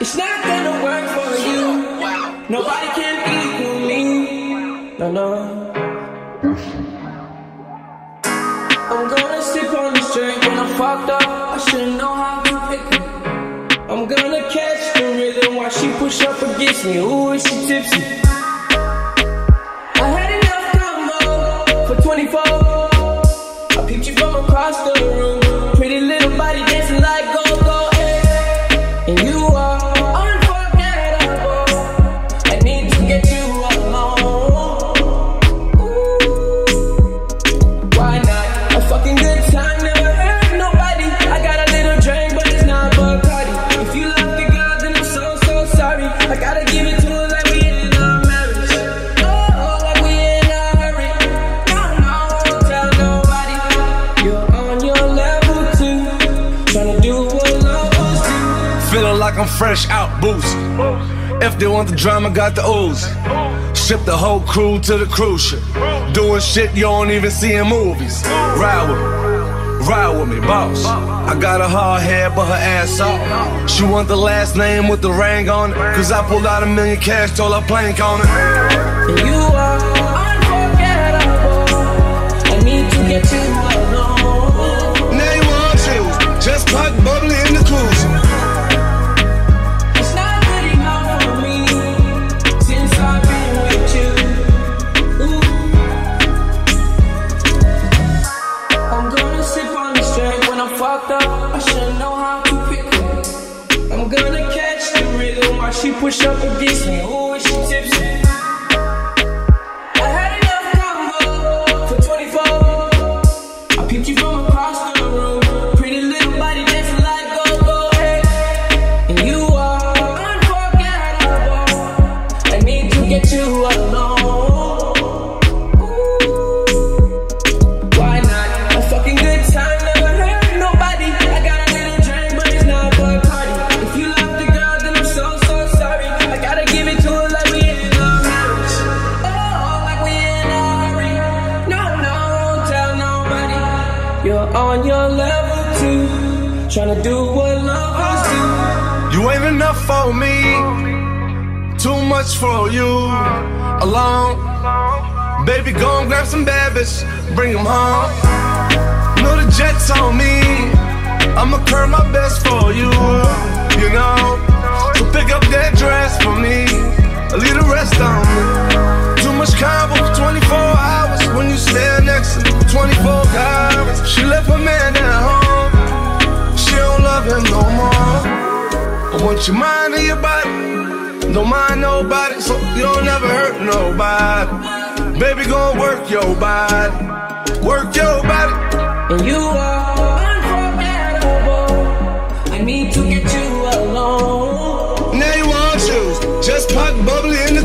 It's not gonna work for you. Nobody can equal me. No, no. I'm gonna sip on this drink when I'm fucked up. I shouldn't know how to pick it. I'm gonna catch the rhythm while she push up against me. Ooh, is she tipsy? Like I'm fresh out boost. If they want the drama, got the ooze. Ship the whole crew to the cruise ship. Doing shit you don't even see in movies. Ride with me, ride with me, boss. I got a hard head, but her ass off. She want the last name with the ring on it. Cause I pulled out a million cash, told her plank on it. You I'm gonna catch the rhythm while she push up against me. Is she tipsy? Level too. Tryna do what lovers do. You ain't enough for me, too much for you. Alone, baby, go and grab some bad bitch, bring them home. Know the jet's on me, I'ma curb my best your mind or your body. Don't mind nobody, so you don't ever hurt nobody. Baby, gon' work your body, work your body. And you are unforgettable. I need to get you alone. Now you want shoes? just pop bubbly in the